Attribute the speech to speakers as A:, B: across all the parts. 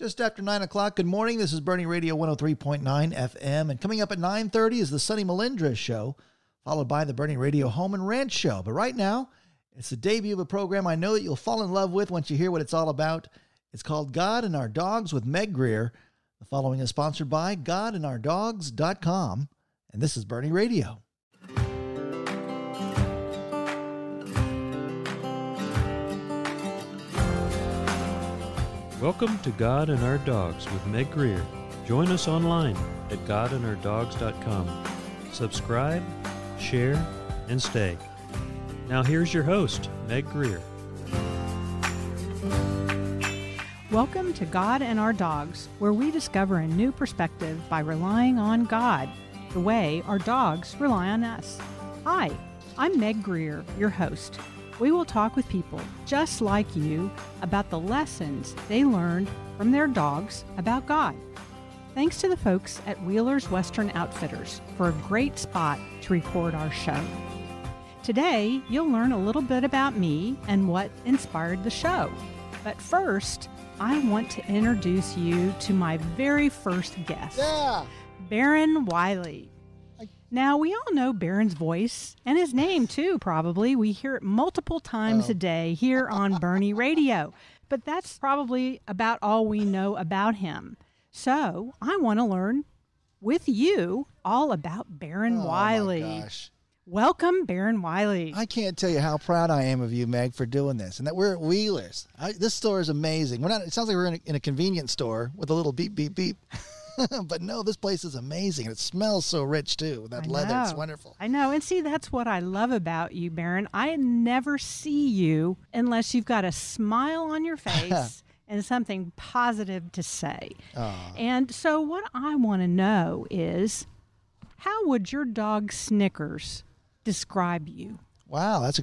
A: Just after 9 o'clock, good morning. This is Boerne Radio 103.9 FM. And coming up at 9.30 is the Sonny Melendrez Show, followed by the Boerne Radio Home and Ranch Show. But right now, it's the debut of a program I know that you'll fall in love with once you hear what it's all about. It's called God and Our Dogs with Meg Greer. The following is sponsored by GodandOurDogs.com. And this is Boerne Radio.
B: Welcome to God and Our Dogs with Meg Greer. Join us online at godandourdogs.com. Subscribe, share, and stay. Now here's your host, Meg Greer.
C: Welcome to God and Our Dogs, where we discover a new perspective by relying on God, the way our dogs rely on us. Hi, I'm Meg Greer, your host we will talk with people just like you about the lessons they learned from their dogs about God. Thanks to the folks at Wheeler's Western Outfitters for a great spot to record our show. Today, you'll learn a little bit about me and what inspired the show. But first, I want to introduce you to my very first guest,
A: Yeah.
C: Baron Wiley. Now, we all know Baron's voice and his name too, probably. We hear it multiple times
A: Oh.
C: a day here on Boerne Radio, but that's probably about all we know about him. So, I want to learn with you all about Baron
A: Oh,
C: Wiley.
A: my gosh.
C: Welcome, Baron Wiley.
A: I can't tell you how proud I am of you, Meg, for doing this, and that we're at Wheelers. I, this store is amazing. We're not. It sounds like we're in a, in a convenience store with a little beep, beep, beep. but no, this place is amazing. It smells so rich too. That leather, it's wonderful.
C: I know. And see, that's what I love about you, Baron. I never see you unless you've got a smile on your face and something positive to say.
A: Aw.
C: And so, what I want to know is how would your dog Snickers describe you?
A: Wow, that's a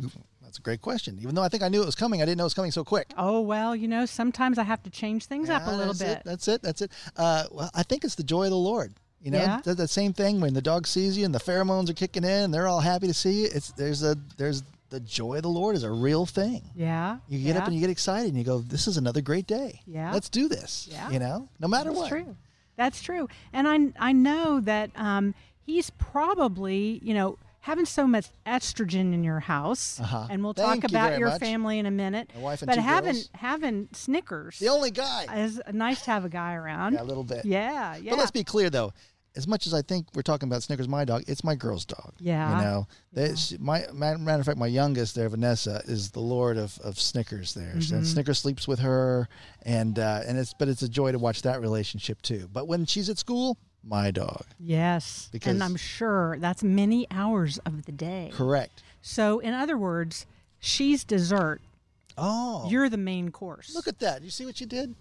A: that's a great question. Even though I think I knew it was coming, I didn't know it was coming so quick.
C: Oh, well, you know, sometimes I have to change things up a
A: Yeah,
C: little
A: that's
C: bit.
A: It, that's it. That's it. Uh, well, I think it's the joy of the Lord. You know,
C: Yeah.
A: that, that same thing when the dog sees you and the pheromones are kicking in and they're all happy to see you. It's there's a there's the joy of the Lord is a real thing.
C: yeah.
A: You get
C: yeah.
A: up and you get excited and you go, "This is another great day.
C: Yeah.
A: let's do this."
C: Yeah.
A: you know, no matter
C: That's
A: what.
C: true. That's true. And I, I know that um, he's probably, you know, having so much estrogen in your house.
A: Uh-huh.
C: And we'll
A: Thank
C: talk
A: you
C: about
A: very
C: your
A: much.
C: family in a minute.
A: My wife and
C: but
A: two
C: having
A: girls.
C: having Snickers
A: The only guy.
C: is nice to have a guy around.
A: yeah, a little bit.
C: Yeah, yeah.
A: But let's be clear though. As much as I think we're talking about Snickers, my dog, it's my girl's dog.
C: Yeah.
A: You know, They- she- my matter of fact, my youngest there, Vanessa, is the lord of, of Snickers. There,
C: Mm-hmm.
A: and Snickers sleeps with her, and uh, and it's but it's a joy to watch that relationship too. But when she's at school, my dog.
C: yes.
A: Because-
C: and I'm sure that's many hours of the day.
A: Correct.
C: So, in other words, she's dessert.
A: Oh,
C: You're the main course.
A: look at that! You see what you did?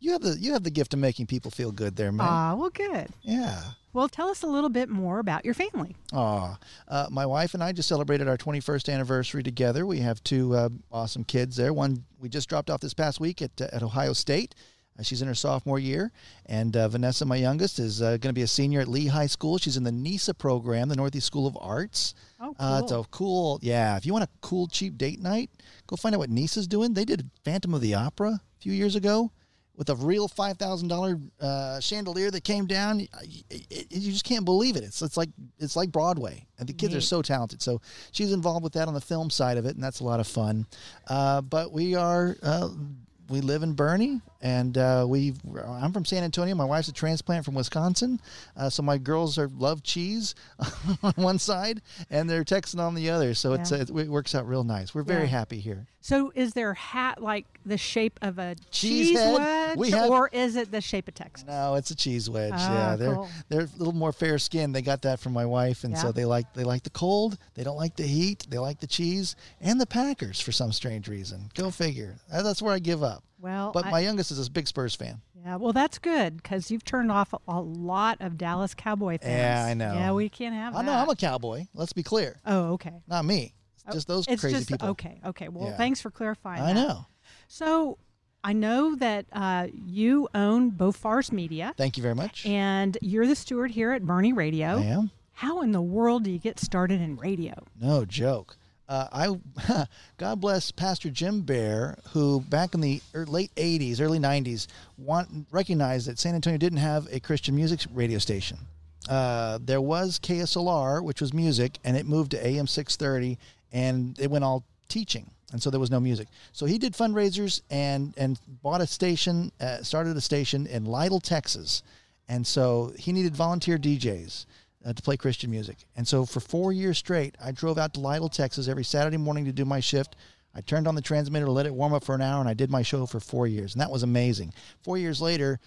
A: You have the you have the gift of making people feel good there, man.
C: Ah, well, good.
A: yeah.
C: Well, tell us a little bit more about your family.
A: Aw. Uh, my wife and I just celebrated our 21st anniversary together. We have two uh, awesome kids there. One we just dropped off this past week at, uh, at Ohio State. Uh, she's in her sophomore year. And uh, Vanessa, my youngest, is uh, going to be a senior at Lee High School. She's in the NESA program, the Northeast School of Arts.
C: Oh,
A: Uh, it's
C: cool.
A: a cool, yeah. If you want a cool, cheap date night, go find out what NESA's doing. They did Phantom of the Opera a few years ago with a real five thousand dollar uh, chandelier that came down. It- it- you just can't believe it. It's it's like it's like Broadway, and the kids are so talented. So she's involved with that on the film side of it, and that's a lot of fun. Uh, but we are. Uh, we live in Boerne, and uh, we. I'm from San Antonio. My wife's a transplant from Wisconsin, uh, so my girls are love cheese on one side, and they're Texan on the other. So it's
C: Yeah.
A: uh, it works out real nice. We're very
C: Yeah.
A: happy here.
C: So, is their hat like the shape of a
A: Cheese
C: cheese, wedge,
A: We have-
C: or is it the shape of Texas?
A: No, it's a cheese wedge.
C: Ah,
A: yeah, they're
C: cool.
A: they're a little more fair skinned. They got that from my wife, and so they like they like the cold. They don't like the heat. They like the cheese and the Packers for some strange reason. Go figure. That's where I give up.
C: Well,
A: But
C: I-
A: my youngest is a big Spurs fan.
C: yeah, well, that's good because you've turned off a, lot of Dallas Cowboy fans.
A: Yeah, I know.
C: Yeah, we can't have
A: I
C: that.
A: know I'm a cowboy. Let's be clear.
C: Oh, okay.
A: Not me. It's just those
C: it's
A: crazy
C: just
A: people.
C: okay. Okay. Well,
A: Yeah.
C: thanks for clarifying.
A: I
C: that.
A: know.
C: So, I know that uh, you own Beaufars Media,
A: Thank you very much.
C: and you're the steward here at Boerne Radio.
A: I am.
C: How in the world do you get started in radio?
A: No joke. Uh, I, God bless Pastor Jim Bear, who back in the late '80s, early '90s, want, recognized that San Antonio didn't have a Christian music radio station. Uh, there was KSLR, which was music, and it moved to AM 630, and it went all teaching, and so there was no music. So he did fundraisers and and bought a station, uh, started a station in Lytle, Texas, and so he needed volunteer DJs uh, to play Christian music. And so for four years straight, I drove out to Lytle, Texas every Saturday morning to do my shift. I turned on the transmitter to let it warm up for an hour, and I did my show for four years, and that was amazing. Four years later,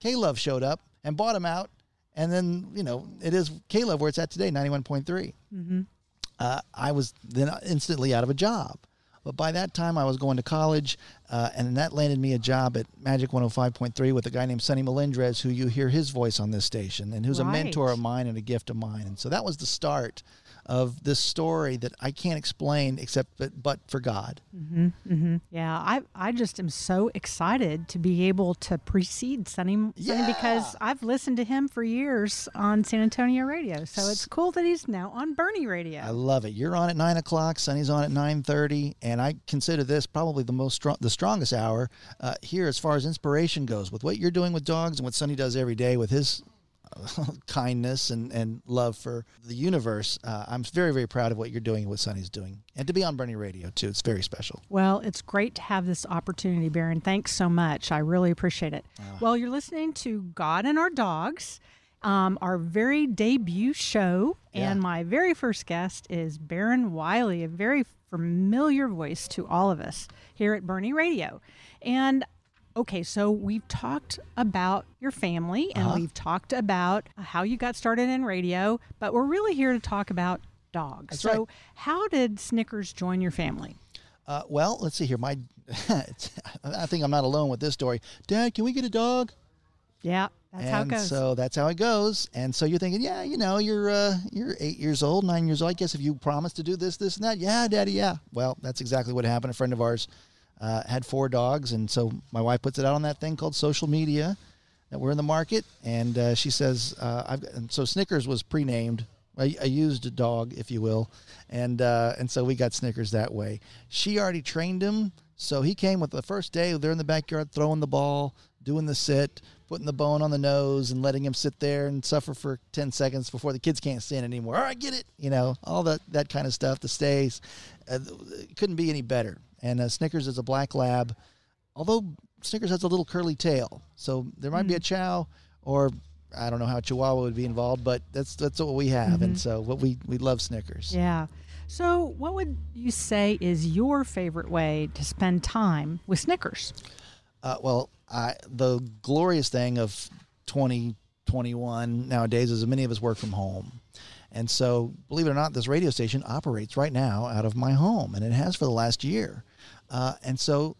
A: K Love showed up and bought him out, and then you know it is K Love where it's at today, ninety one point three. Uh, I was then instantly out of a job. But by that time, I was going to college, uh, and that landed me a job at Magic 105.3 with a guy named Sonny Melendrez, who you hear his voice on this station, and who's a mentor of mine and a gift of mine. And so that was the start of this story that I can't explain except but, but for God.
C: Yeah, I I just am so excited to be able to precede Sonny, Sonny
A: Yeah.
C: because I've listened to him for years on San Antonio radio. So it's cool that he's now on Boerne radio.
A: I love it. You're on at nine o'clock. Sonny's on at nine thirty, and I consider this probably the most strong, the strongest hour uh, here as far as inspiration goes. With what you're doing with dogs and what Sonny does every day with his kindness and, and love for the universe, uh, I'm very very proud of what you're doing and what Sonny's doing, and to be on Boerne Radio too. It's very special.
C: Well, it's great to have this opportunity, Baron. Thanks so much. I really appreciate it. Well, you're listening to God and Our Dogs, um, our very debut show. And
A: Yeah.
C: my very first guest is Baron Wiley, a very familiar voice to all of us here at Boerne Radio. And okay, so we've talked about your family and
A: Uh-huh.
C: we've talked about how you got started in radio, but we're really here to talk about dogs.
A: That's
C: so,
A: right.
C: how did Snickers join your family?
A: Uh, well, let's see here. My, I think I'm not alone with this story. Dad, can we get a dog?
C: Yeah, that's how it goes.
A: so that's how it goes. And so you're thinking, yeah, you know, you're uh, you're eight years old, nine years old. I guess if you promise to do this, this, and that, yeah, daddy, yeah. Well, that's exactly what happened. A friend of ours uh, had four dogs, and so my wife puts it out on that thing called social media that we're in the market, and uh, she says, uh, I've got, so Snickers was pre-named. A, a used dog, if you will, and uh, and so we got Snickers that way. She already trained him, so he came with the first day. They're in the backyard throwing the ball, doing the sit, putting the bone on the nose, and letting him sit there and suffer for ten seconds before the kids can't stand anymore. All right, get it, you know, all that that kind of stuff. The stays, uh, couldn't be any better. And uh, Snickers is a black lab, although Snickers has a little curly tail, so there might be a Chow or I don't know how Chihuahua would be involved, but that's that's what we have, and so what we we love Snickers.
C: yeah. So, what would you say is your favorite way to spend time with Snickers?
A: Uh, well, I, the glorious thing of 2021 nowadays is many of us work from home. And so, believe it or not, this radio station operates right now out of my home, and it has for the last year. Uh, and so,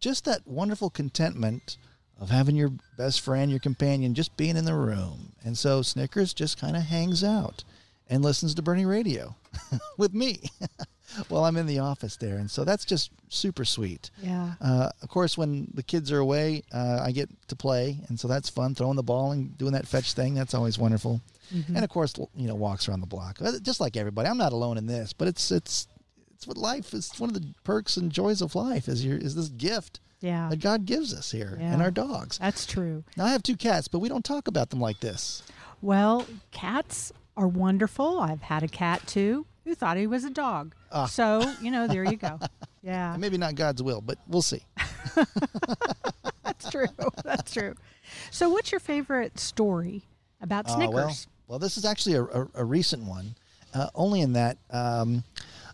A: just that wonderful contentment of having your best friend, your companion, just being in the room. And so, Snickers just kind of hangs out and listens to Boerne Radio with me while I'm in the office there. And so, that's just super sweet.
C: Yeah.
A: Uh, of course, when the kids are away, uh, I get to play, and so that's fun. Throwing the ball and doing that fetch thing, that's always wonderful. And of course, you know, walks around the block, Uh, just like everybody. I'm not alone in this, but it's it's it's what life is. One of the perks and joys of life is your is this gift
C: Yeah.
A: that God gives us here and our dogs.
C: That's true.
A: Now I have two cats, but we don't talk about them like this.
C: Well, cats are wonderful. I've had a cat too who thought he was a dog.
A: Ah.
C: So, you know, there you go. Yeah.
A: And maybe not God's will, but we'll see.
C: That's true. That's true. So, what's your favorite story about
A: Uh,
C: Snickers?
A: well, well, this is actually a, a, a recent one. Uh, only in that, um,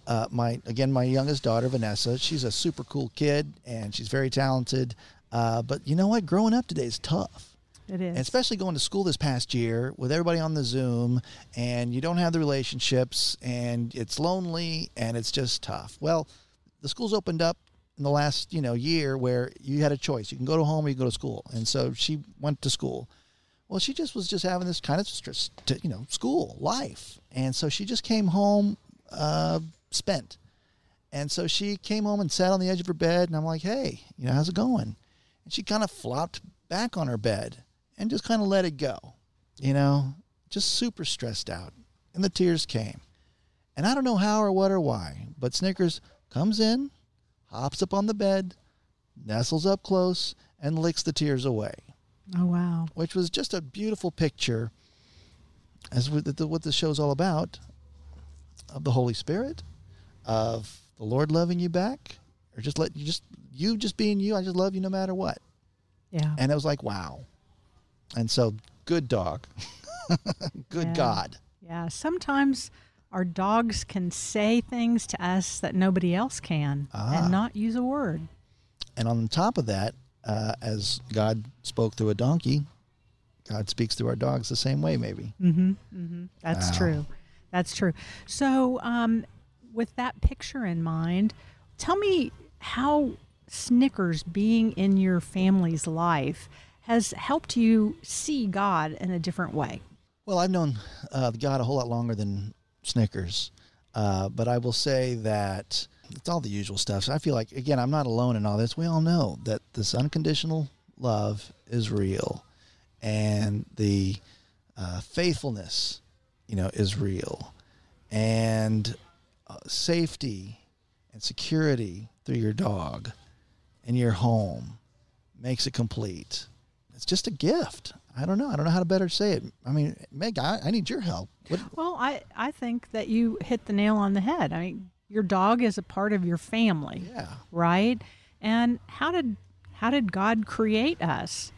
A: uh, my again, my youngest daughter Vanessa, she's a super cool kid and she's very talented. Uh, but you know what? Growing up today is tough.
C: It is.
A: And especially going to school this past year with everybody on the Zoom and you don't have the relationships and it's lonely and it's just tough. Well, the schools opened up in the last, you know, year where you had a choice. You can go to home or you can go to school. And so she went to school. Well, she just was just having this kind of stress, to, you know, school life. And so she just came home uh, spent. And so she came home and sat on the edge of her bed and I'm like, "Hey, you know, how's it going?" And she kind of flopped back on her bed and just kind of let it go. You know, just super stressed out. And the tears came. And I don't know how or what or why, but Snickers comes in, hops up on the bed, nestles up close, and licks the tears away,
C: Oh wow.
A: which was just a beautiful picture, as with the, what the show's all about, of the Holy Spirit, of the Lord loving you back, or just let you just you just being you. I just love you no matter what.
C: Yeah.
A: And it was like, wow. And so, good dog, good
C: Yeah.
A: God.
C: Yeah. Sometimes our dogs can say things to us that nobody else can
A: Ah.
C: and not use a word.
A: And on top of that, uh, as God spoke through a donkey, God speaks through our dogs the same way, maybe.
C: Mm-hmm. Mm-hmm. That's
A: Wow.
C: true. That's true. So, um, with that picture in mind, tell me how Snickers being in your family's life has helped you see God in a different way.
A: Well, I've known uh, God a whole lot longer than Snickers, uh, but I will say that it's all the usual stuff. So I feel like, again, I'm not alone in all this. We all know that this unconditional love is real, and the uh, faithfulness, you know, is real, and uh, safety and security through your dog and your home makes it complete. It's just a gift. I don't know. I don't know how to better say it. I mean, Meg, I, I need your help. What,
C: Well, I, I think that you hit the nail on the head. I mean, your dog is a part of your family,
A: yeah.
C: right? And how did how did God create us?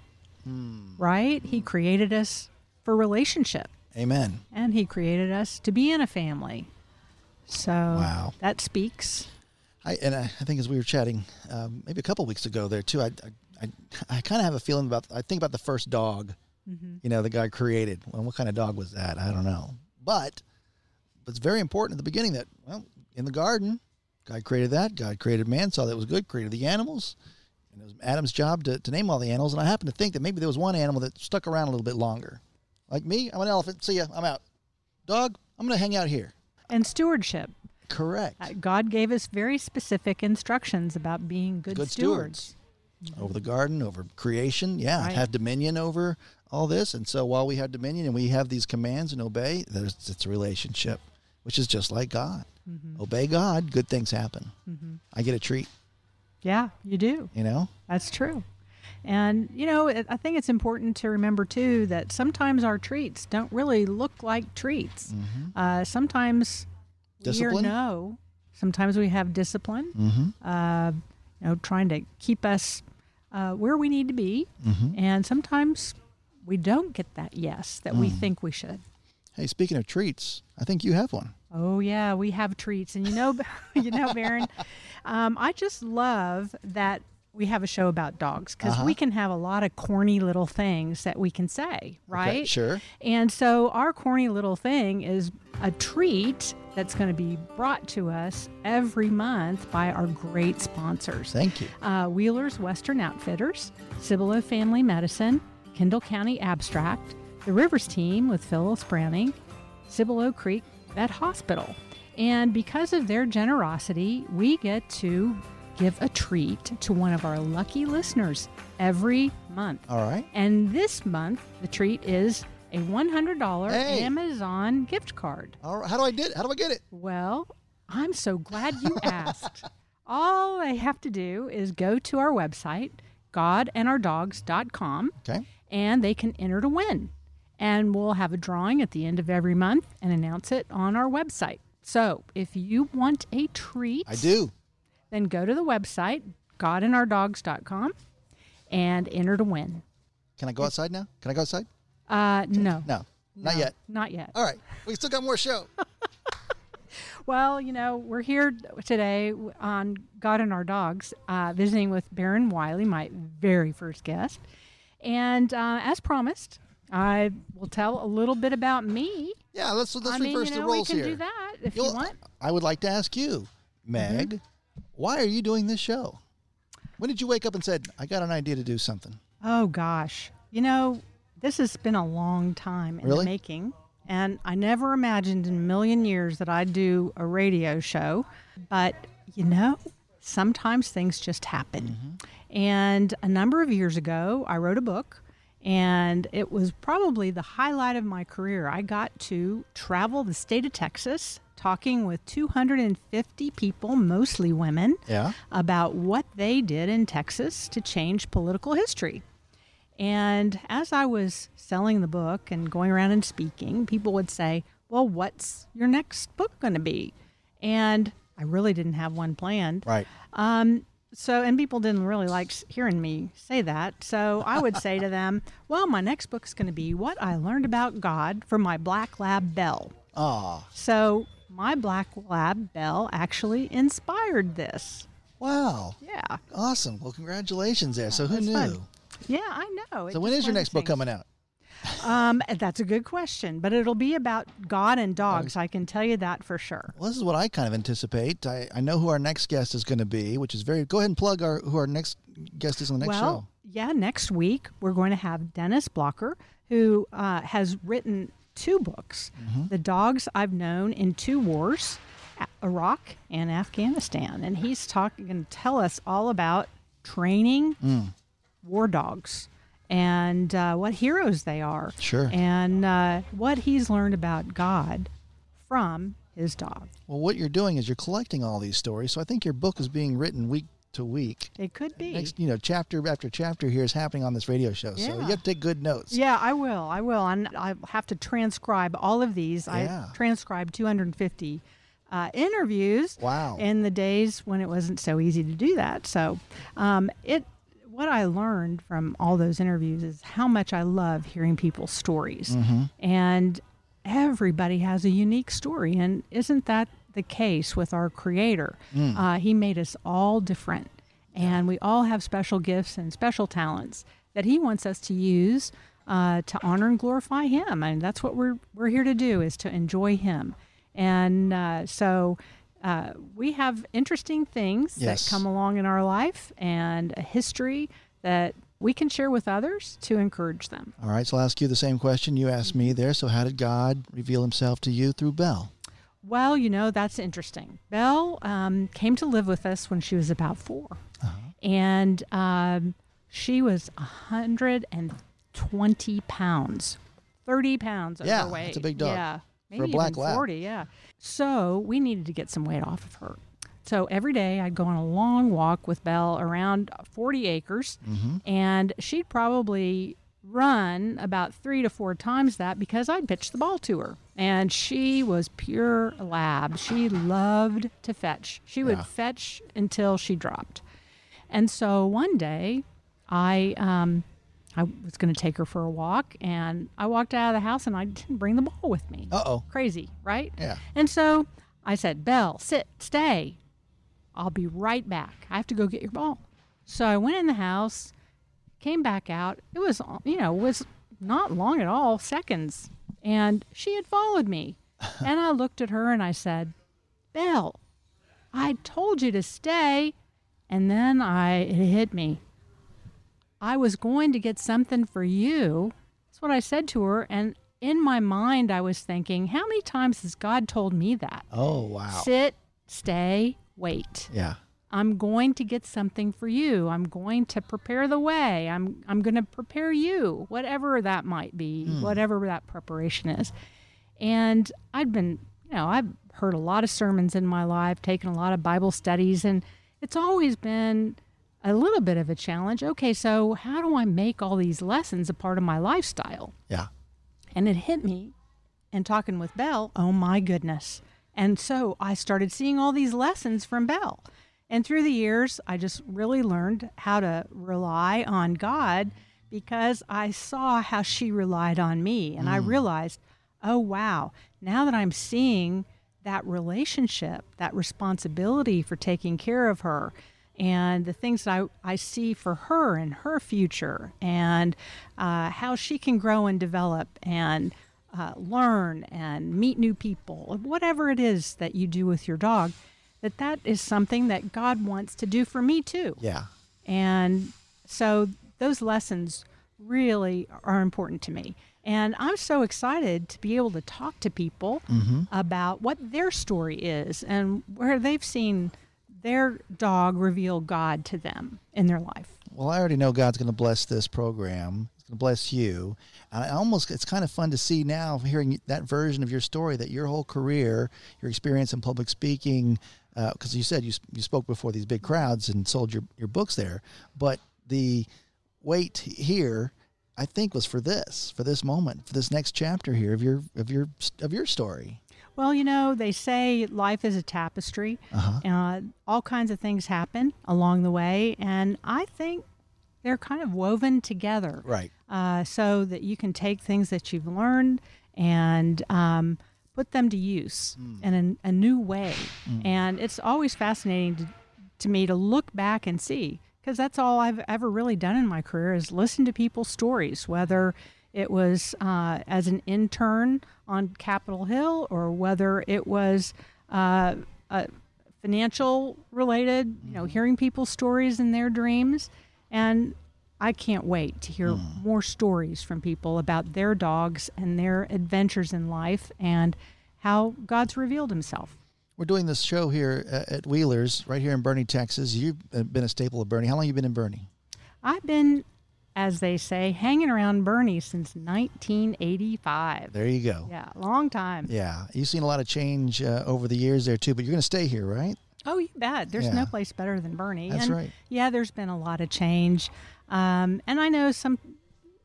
C: Right? He created us for relationship.
A: Amen.
C: and he created us to be in a family. So
A: Wow.
C: that speaks.
A: I and I, I think as we were chatting, um, maybe a couple weeks ago there too, I I, I, I kind of have a feeling about. I think about the first dog, you know, the guy created. Well, what kind of dog was that? I don't know, but but it's very important at the beginning that well, in the garden, God created that. God created man, saw that it was good, created the animals. And it was Adam's job to, to name all the animals. And I happen to think that maybe there was one animal that stuck around a little bit longer. Like me, I'm an elephant. See ya. I'm out. Dog, I'm going to hang out here.
C: And stewardship.
A: Correct.
C: Uh, God gave us very specific instructions about being good,
A: good
C: stewards.
A: stewards over the garden, over creation. Yeah,
C: Right.
A: have dominion over all this. And so while we have dominion and we have these commands and obey, there's it's a relationship, which is just like God.
C: Mm-hmm.
A: Obey God, good things happen. I get a treat,
C: Yeah, you do.
A: you know.
C: That's true. And, you know, I think it's important to remember, too, that sometimes our treats don't really look like treats. Uh, sometimes we
A: Discipline?
C: no. Sometimes we have discipline,
A: Mm-hmm.
C: uh, you know, trying to keep us uh, where we need to be.
A: Mm-hmm.
C: And sometimes we don't get that yes that we
A: Mm.
C: think we should.
A: Hey, speaking of treats, I think you have one.
C: Oh yeah, we have treats, and you know, you know, Baron, um, I just love that we have a show about dogs because
A: Uh-huh.
C: we can have a lot of corny little things that we can say, right?
A: Okay, sure.
C: And so our corny little thing is a treat that's going to be brought to us every month by our great sponsors.
A: Thank you.
C: Uh, Wheeler's Western Outfitters, Cibolo Family Medicine, Kendall County Abstract, the Rivers Team with Phyllis Browning, Cibolo Creek Vet Hospital. And because of their generosity, we get to give a treat to one of our lucky listeners every month.
A: All right.
C: And this month, the treat is a $100
A: Hey.
C: Amazon gift card.
A: All right. How do I did? How do I get it?
C: Well, I'm so glad you asked. All I have to do is go to our website, godandourdogs.com,
A: Okay.
C: and they can enter to win. And we'll have a drawing at the end of every month and announce it on our website. So if you want a treat,
A: I do.
C: then go to the website, godandourdogs.com, and enter to win.
A: Can I go outside now? Can I go outside?
C: Uh, no.
A: No, not
C: No,
A: yet.
C: Not yet.
A: All right. We still got more show.
C: Well, you know, we're here today on God and Our Dogs, uh, visiting with Baron Wiley, my very first guest. And uh, as promised, I will tell a little bit about me.
A: Yeah. Let's let's
C: I mean,
A: reverse
C: you know,
A: the roles
C: we can
A: here.
C: do that if
A: You'll-
C: you want.
A: I would like to ask you, Meg, why are you doing this show? When did you wake up and said, "I got an idea to do something"?
C: Oh, gosh. You know, this has been a long time in
A: Really?
C: the making. And I never imagined in a million years that I'd do a radio show. But, you know, sometimes things just happen. Mm-hmm. And a number of years ago, I wrote a book And it was probably the highlight of my career. I got to travel the state of Texas talking with 250 people, mostly women,
A: Yeah.
C: about what they did in Texas to change political history. And as I was selling the book and going around and speaking, people would say, Well, what's your next book going to be? And I really didn't have one planned.
A: Right.
C: Um, so, and people didn't really like hearing me say that. So I would say to them, Well, my next book is going to be What I Learned About God from My Black Lab Belle.
A: Ah.
C: So my Black Lab Belle actually inspired this.
A: Wow.
C: Yeah.
A: Awesome. Well, congratulations there. So who
C: that's
A: knew?
C: fun. Yeah, I know. It
A: So when is your next book coming out?
C: Um, that's a good question, but it'll be about God and dogs. I can tell you that for sure.
A: Well, this is what I kind of anticipate. I, I know who our next guest is going to be, which is very. Go ahead and plug our who our next guest is on the next
C: well, yeah, next week we're going to have Dennis Blocker, who uh, has written two books
A: Mm-hmm.
C: The Dogs I've Known in Two Wars, Iraq and Afghanistan. And he's talking going to tell us all about training
A: Mm.
C: War dogs and uh, what heroes they are.
A: Sure.
C: And uh, what he's learned about God from his dog.
A: Well, what you're doing is you're collecting all these stories. So I think your book is being written week to week.
C: It could be.
A: Next, you know, chapter after chapter here is happening on this radio show. So you have to take good notes.
C: Yeah, I will. I will. And I have to transcribe all of these.
A: Yeah.
C: I transcribed 250 uh, interviews
A: Wow.
C: in the days when it wasn't so easy to do that. So, um, it. What I learned from all those interviews is how much I love hearing people's stories,
A: Mm-hmm.
C: and everybody has a unique story. And isn't that the case with our Creator?
A: Mm.
C: Uh, he made us all different, and we all have special gifts and special talents that He wants us to use uh, to honor and glorify Him. And that's what we're we're here to do is to enjoy Him. And uh, so. Uh, we have interesting things
A: Yes.
C: that come along in our life and a history that we can share with others to encourage them.
A: All right. So I'll ask you the same question you asked me there. So how did God reveal Himself to you through Belle?
C: Well, you know, that's interesting. Belle um, came to live with us when she was about 4 And um, she was 120 pounds, 30 pounds
A: Yeah,
C: overweight.
A: that's a big dog.
C: Yeah.
A: For a
C: Maybe
A: black
C: even
A: lab.
C: 40, yeah. So we needed to get some weight off of her. So every day I'd go on a long walk with Belle around 40 acres, and she'd probably run about three to four times that because I'd pitch the ball to her. And she was pure lab. She loved to fetch. She would
A: Yeah.
C: fetch until she dropped. And so one day, I um, I was going to take her for a walk, and I walked out of the house, and I didn't bring the ball with me.
A: Uh oh.
C: Crazy, right?
A: Yeah.
C: And so I said, Belle, sit, stay. I'll be right back. I have to go get your ball. So I went in the house, came back out. It was, you know, was not long at all, seconds. And she had followed me. and I looked at her and I said, Belle, I told you to stay. And then I, it hit me. I was going to get something for you. That's what I said to her. And in my mind, I was thinking, how many times has God told me that?
A: Oh wow.
C: Sit, stay, wait.
A: Yeah.
C: I'm going to get something for you. I'm going to prepare the way. I'm I'm going to prepare you, whatever that might be, hmm. whatever that preparation is. And I'd been, you know, I've heard a lot of sermons in my life, taken a lot of Bible studies, and it's always been a little bit of a challenge. Okay, so how do I make all these lessons a part of my lifestyle?
A: Yeah.
C: And it hit me and talking with Belle, oh my goodness. And so I started seeing all these lessons from Belle. And through the years, I just really learned how to rely on God because I saw how she relied on me. And I mm. realized, oh, wow, now that I'm seeing that relationship, that responsibility for taking care of her, and the things that I, I see for her and her future, and uh, how she can grow and develop and uh, learn and meet new people, whatever it is that you do with your dog, that that is something that God wants to do for me too.
A: Yeah.
C: And so those lessons really are important to me. And I'm so excited to be able to talk to people about what their story is and where they've seen their dog reveal God to them in their life.
A: well, I already know God's going to bless this program. He's going to bless you. And I almost, it's kind of fun to see now, hearing that version of your story, that your whole career, your experience in public speaking, uh, because you said you, you spoke before these big crowds and sold your, your books there, but the wait here, I think, was for this, for this moment, for this next chapter here of your of your of your story.
C: Well, you know, they say life is a tapestry.
A: Uh-huh.
C: Uh, all kinds of things happen along the way, and I think they're kind of woven together.
A: Right.
C: Uh, so that you can take things that you've learned and um, put them to use in a, a new way. And it's always fascinating to, to me to look back and see, because that's all I've ever really done in my career is listen to people's stories, whether it was uh, as an intern on Capitol Hill or whether it was uh, financial related, you know, hearing people's stories and their dreams. And I can't wait to hear more stories from people about their dogs and their adventures in life and how God's revealed himself.
A: We're doing this show here at at Wheelers, right here in Boerne, Texas. You've uh, been a staple of Boerne. How long have you been in Boerne?
C: I've been, as they say, hanging around Boerne since 1985.
A: There you go.
C: Yeah, long time.
A: Yeah, you've seen a lot of change uh, over the years there too, but you're going to stay here, right?
C: Oh, you bet. There's
A: Yeah.
C: no place better than Boerne.
A: That's
C: and
A: right.
C: Yeah, there's been a lot of change, um, and I know some.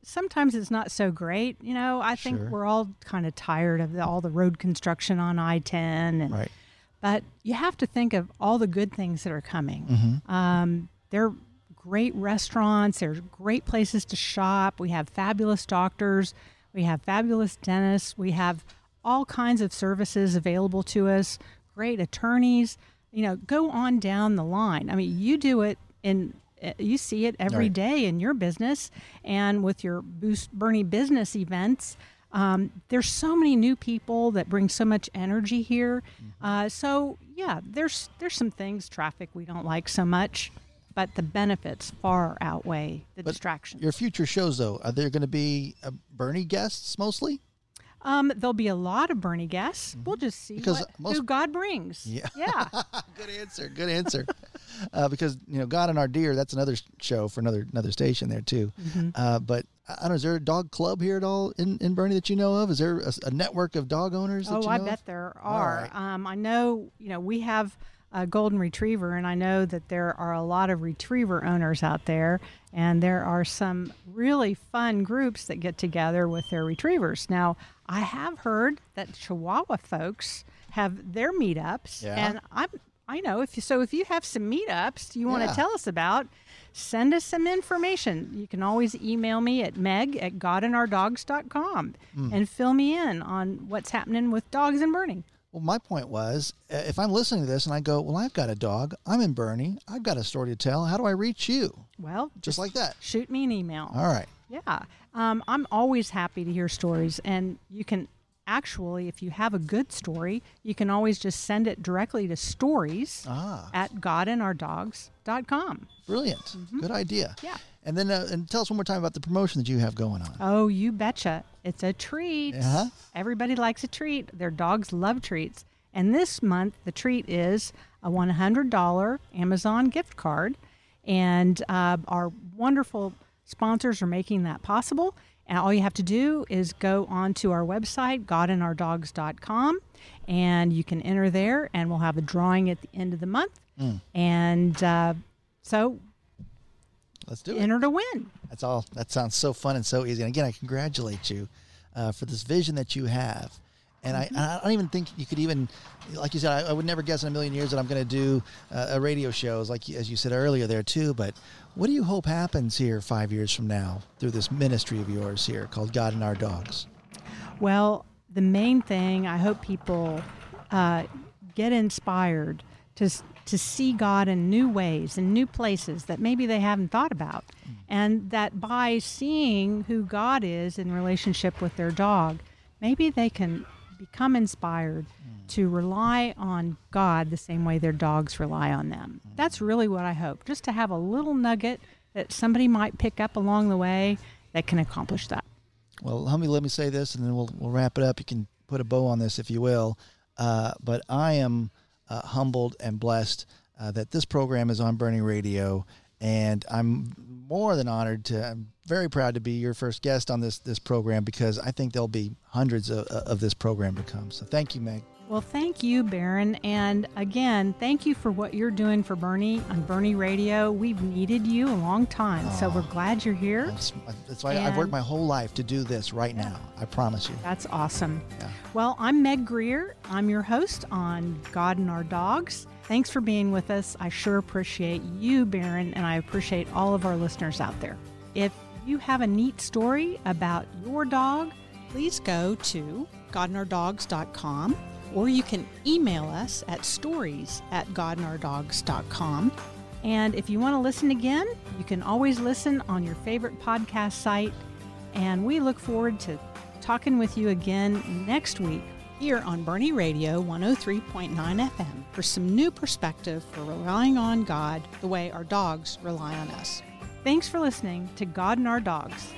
C: Sometimes it's not so great. You know, I think
A: Sure.
C: we're all kind of tired of the, all the road construction on I-10, and
A: Right.
C: but you have to think of all the good things that are coming.
A: Mm-hmm.
C: Um, they're great restaurants. There's great places to shop. We have fabulous doctors. We have fabulous dentists. We have all kinds of services available to us. Great attorneys. You know, go on down the line. I mean, you do it in. uh, You see it every
A: Right.
C: day in your business and with your Boost Boerne business events. Um, there's so many new people that bring so much energy here.
A: Mm-hmm.
C: Uh, so yeah, there's there's some things traffic we don't like so much, but the benefits far outweigh the
A: But
C: distractions.
A: Your future shows, though, are there going to be uh, Boerne guests mostly?
C: Um, there'll be a lot of Boerne guests. We'll just see
A: Mm-hmm. Because
C: what,
A: most-
C: who God brings.
A: Yeah.
C: yeah.
A: good answer. Good answer. uh, because you know, God and our deer. That's another show for another another station there too.
C: Mm-hmm.
A: Uh, but I don't know. Is there a dog club here at all in, in Boerne that you know of? Is there a, a network of dog owners? That
C: Oh, I bet
A: of?
C: there are.
A: right.
C: Um, I know, you know, we have a golden retriever, and I know that there are a lot of retriever owners out there, and there are some really fun groups that get together with their retrievers. Now, I have heard that Chihuahua folks have their meetups,
A: Yeah.
C: and I'm. I know if you, so. If you have some meetups you want
A: Yeah.
C: to tell us about, send us some information. You can always email me at meg at godandourdogs.com
A: Hmm.
C: and fill me in on what's happening with dogs and Boerne.
A: Well, my point was, if I'm listening to this and I go, "Well, I've got a dog. I'm in Boerne. I've got a story to tell. How do I reach you?"
C: Well,
A: Just like that.
C: shoot me an email.
A: All right.
C: Yeah. Um, I'm always happy to hear stories. And you can actually, if you have a good story, you can always just send it directly to stories
A: Ah,
C: at godandourdogs.com.
A: brilliant. Good idea.
C: Mm-hmm. Yeah.
A: And then, uh, and tell us one more time about the promotion that you have going on.
C: Oh, you betcha. It's a treat.
A: Uh-huh.
C: Everybody likes a treat. Their dogs love treats. And this month, the treat is a $100 Amazon gift card. And uh, our wonderful sponsors are making that possible. And all you have to do is go onto our website, godandourdogs.com, and you can enter there, and we'll have a drawing at the end of the month. And uh, so
A: Let's do it.
C: enter to win.
A: That's all. That sounds so fun and so easy. And again, I congratulate you uh, for this vision that you have. And I, and I don't even think you could even, like you said, I, I would never guess in a million years that I'm going to do uh, a radio shows, like as you said earlier there too. But what do you hope happens here five years from now through this ministry of yours here called God and Our Dogs?
C: Well, the main thing I hope people uh, get inspired to to see God in new ways, in new places that maybe they haven't thought about, mm. and that by seeing who God is in relationship with their dog, maybe they can become inspired mm. to rely on God the same way their dogs rely on them. Mm. That's really what I hope. Just to have a little nugget that somebody might pick up along the way that can accomplish that.
A: Well, let me let me say this, and then we'll we'll wrap it up. You can put a bow on this if you will. Uh, but I am humbled and blessed uh, that this program is on Boerne Radio, And I'm more than honored to, I'm very proud to be your first guest on this, this program because I think there'll be hundreds of, of this program to come. So thank you, Meg.
C: Well, thank you, Baron. And again, thank you for what you're doing for Boerne on Boerne Radio. We've needed you a long time, so we're oh, glad you're here.
A: That's, that's why I've worked my whole life to do this right now. I promise you.
C: That's awesome.
A: Yeah.
C: Well, I'm Meg Greer. I'm your host on God and Our Dogs. Thanks for being with us. I sure appreciate you, Baron, and I appreciate all of our listeners out there. If you have a neat story about your dog,
D: please go to godandourdogs.com or you can email us at stories at godandourdogs.com.
C: And if you want to listen again, you can always listen on your favorite podcast site. And we look forward to talking with you again next week
D: here on Boerne Radio 103.9 FM for some new perspective for relying on God the way our dogs rely on us.
C: Thanks for listening to God and Our Dogs.